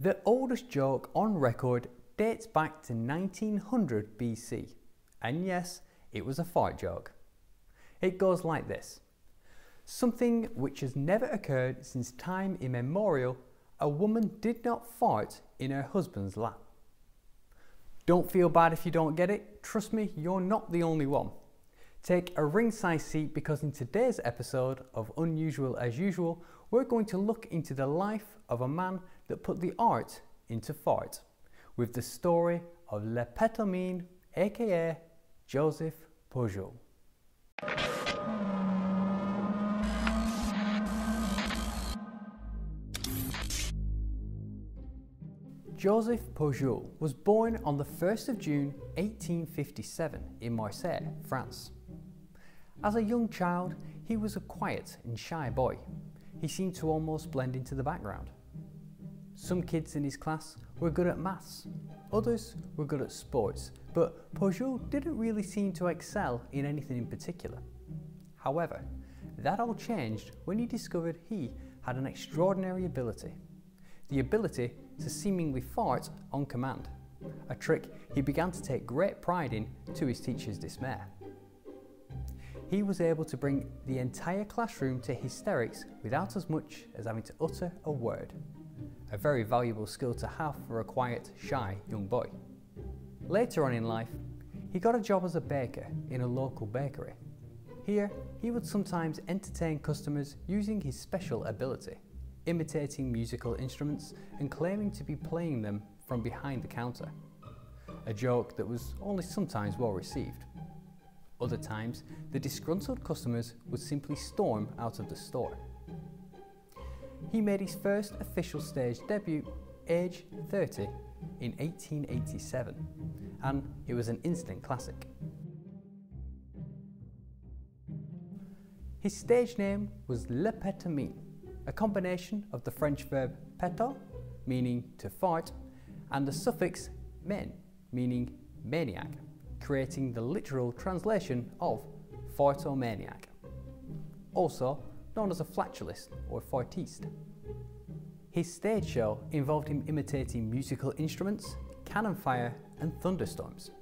The oldest joke on record dates back to 1900 BC, and yes, it was a fart joke. It goes like this Something which has never occurred since time immemorial, a woman did not fart in her husband's lap. Don't feel bad if you don't get it, trust me, you're not the only one. Take a ringside seat because in today's episode of Unusual as Usual, we're going to look into the life of a man that put the art into fart with the story of Le Pétomane, aka Joseph Pujol. Joseph Pujol was born on the 1st of June 1857 in Marseille, France. As a young child, he was a quiet and shy boy. He seemed to almost blend into the background. Some kids in his class were good at maths, others were good at sports, but Pujol didn't really seem to excel in anything in particular. However, that all changed when he discovered he had an extraordinary ability. The ability to seemingly fart on command, a trick he began to take great pride in to his teacher's dismay. He was able to bring the entire classroom to hysterics without as much as having to utter a word. A very valuable skill to have for a quiet, shy young boy. Later on in life, he got a job as a baker in a local bakery. Here, he would sometimes entertain customers using his special ability, imitating musical instruments and claiming to be playing them from behind the counter. A joke that was only sometimes well received. Other times, the disgruntled customers would simply storm out of the store. He made his first official stage debut, age 30, in 1887, and it was an instant classic. His stage name was Le Pétomane, a combination of the French verb péter, meaning to fight, and the suffix men, meaning maniac creating the literal translation of fartomaniac, also known as a flatulist or fartiste. His stage show involved him imitating musical instruments, cannon fire, and thunderstorms.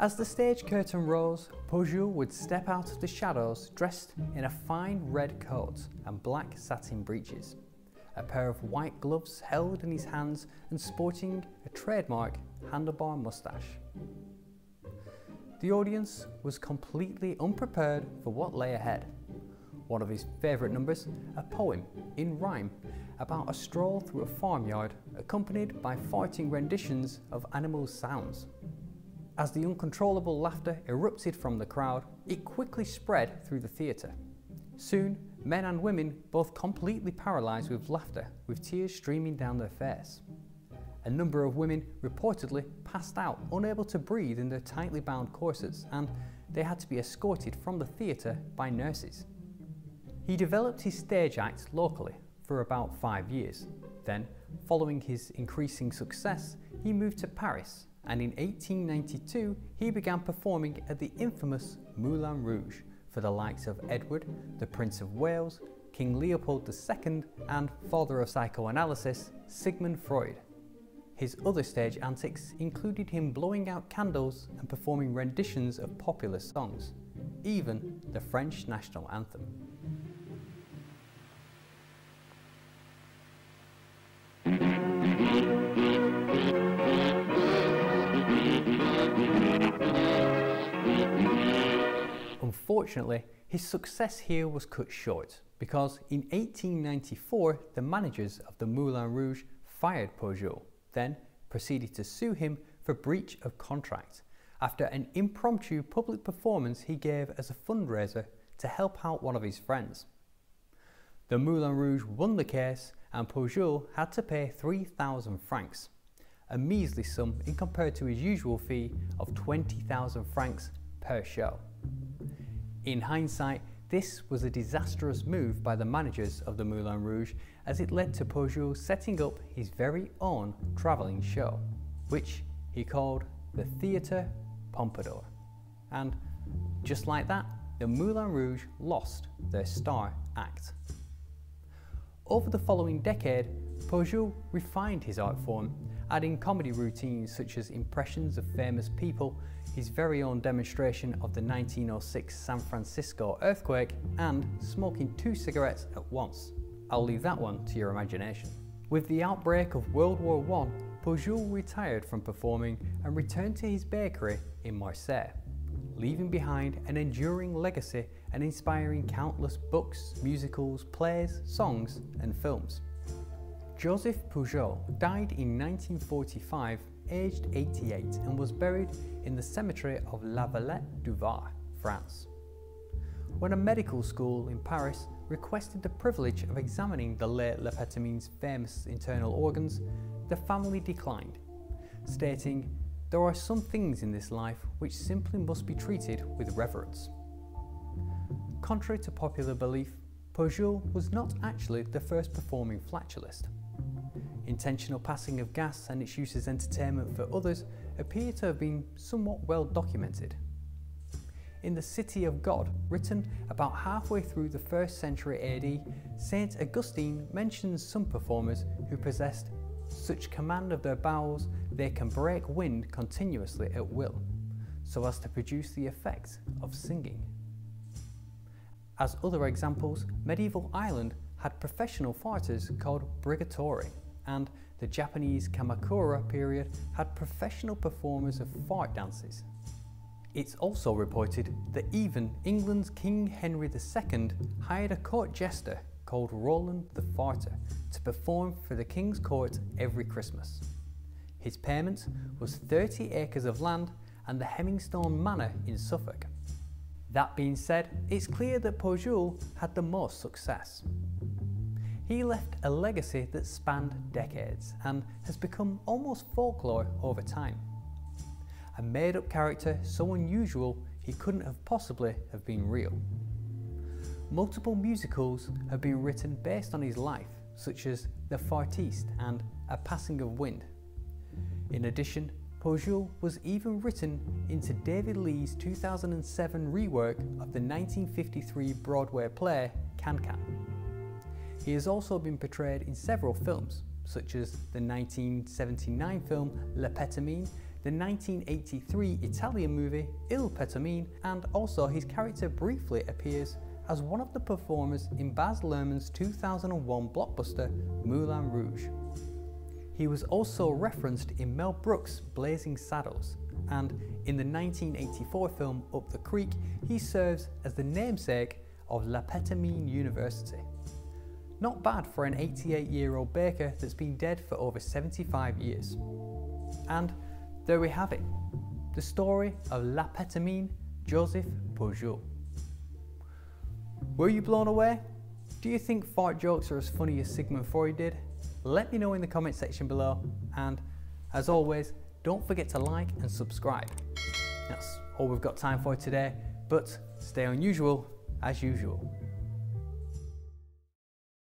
As the stage curtain rose, Pujol would step out of the shadows dressed in a fine red coat and black satin breeches, a pair of white gloves held in his hands and sporting a trademark handlebar moustache. The audience was completely unprepared for what lay ahead. One of his favourite numbers, a poem in rhyme about a stroll through a farmyard accompanied by farting renditions of animal sounds. As the uncontrollable laughter erupted from the crowd, it quickly spread through the theatre. Soon, men and women both completely paralysed with laughter, with tears streaming down their face. A number of women reportedly passed out, unable to breathe in their tightly bound corsets, and they had to be escorted from the theatre by nurses. He developed his stage act locally for about five years. Then, following his increasing success, he moved to Paris, and in 1892 he began performing at the infamous Moulin Rouge for the likes of Edward, the Prince of Wales, King Leopold II, and father of psychoanalysis, Sigmund Freud. His other stage antics included him blowing out candles and performing renditions of popular songs, even the French national anthem. Unfortunately, his success here was cut short because in 1894 the managers of the Moulin Rouge fired Pujol then proceeded to sue him for breach of contract after an impromptu public performance he gave as a fundraiser to help out one of his friends. The Moulin Rouge won the case and Pujol had to pay 3,000 francs, a measly sum in compared to his usual fee of 20,000 francs per show. In hindsight, this was a disastrous move by the managers of the Moulin Rouge as it led to Pujol setting up his very own travelling show, which he called the Theatre Pompadour. And just like that, the Moulin Rouge lost their star act. Over the following decade, Pujol refined his art form, adding comedy routines such as impressions of famous people, his very own demonstration of the 1906 San Francisco earthquake, and smoking two cigarettes at once. I'll leave that one to your imagination. With the outbreak of World War I, Pujol retired from performing and returned to his bakery in Marseille, leaving behind an enduring legacy and inspiring countless books, musicals, plays, songs, and films. Joseph Pujol died in 1945, aged 88, and was buried in the cemetery of La Valette du Var, France. When a medical school in Paris requested the privilege of examining the late Le Pétomane's famous internal organs, the family declined, stating, There are some things in this life which simply must be treated with reverence. Contrary to popular belief, Pujol was not actually the first performing flatulist. Intentional passing of gas and its use as entertainment for others appear to have been somewhat well documented in the City of God, written about halfway through the first century AD, St. Augustine mentions some performers who possessed such command of their bowels they can break wind continuously at will, so as to produce the effect of singing. As other examples, medieval Ireland had professional fighters called brigatori, and the Japanese Kamakura period had professional performers of fart dances. It's also reported that even England's King Henry II hired a court jester called Roland the Farter to perform for the King's court every Christmas. His payment was 30 acres of land and the Hemingstone Manor in Suffolk. That being said, it's clear that Pujol had the most success. He left a legacy that spanned decades and has become almost folklore over time a made up character so unusual he couldn't have possibly have been real. Multiple musicals have been written based on his life, such as The Fartiste and A Passing of Wind. In addition, Pujol was even written into David Lee's 2007 rework of the 1953 Broadway play Can Can. He has also been portrayed in several films, such as the 1979 film Le Pétomane the 1983 Italian movie Il Petomane, and also his character briefly appears as one of the performers in Baz Luhrmann's 2001 blockbuster Moulin Rouge. He was also referenced in Mel Brooks' Blazing Saddles, and in the 1984 film Up the Creek, he serves as the namesake of La Pétomane University. Not bad for an 88 year old baker that's been dead for over 75 years. And there we have it, the story of La Pétomane Joseph Pujol. Were you blown away? Do you think fart jokes are as funny as Sigmund Freud did? Let me know in the comment section below and as always don't forget to like and subscribe. That's all we've got time for today but stay unusual as usual.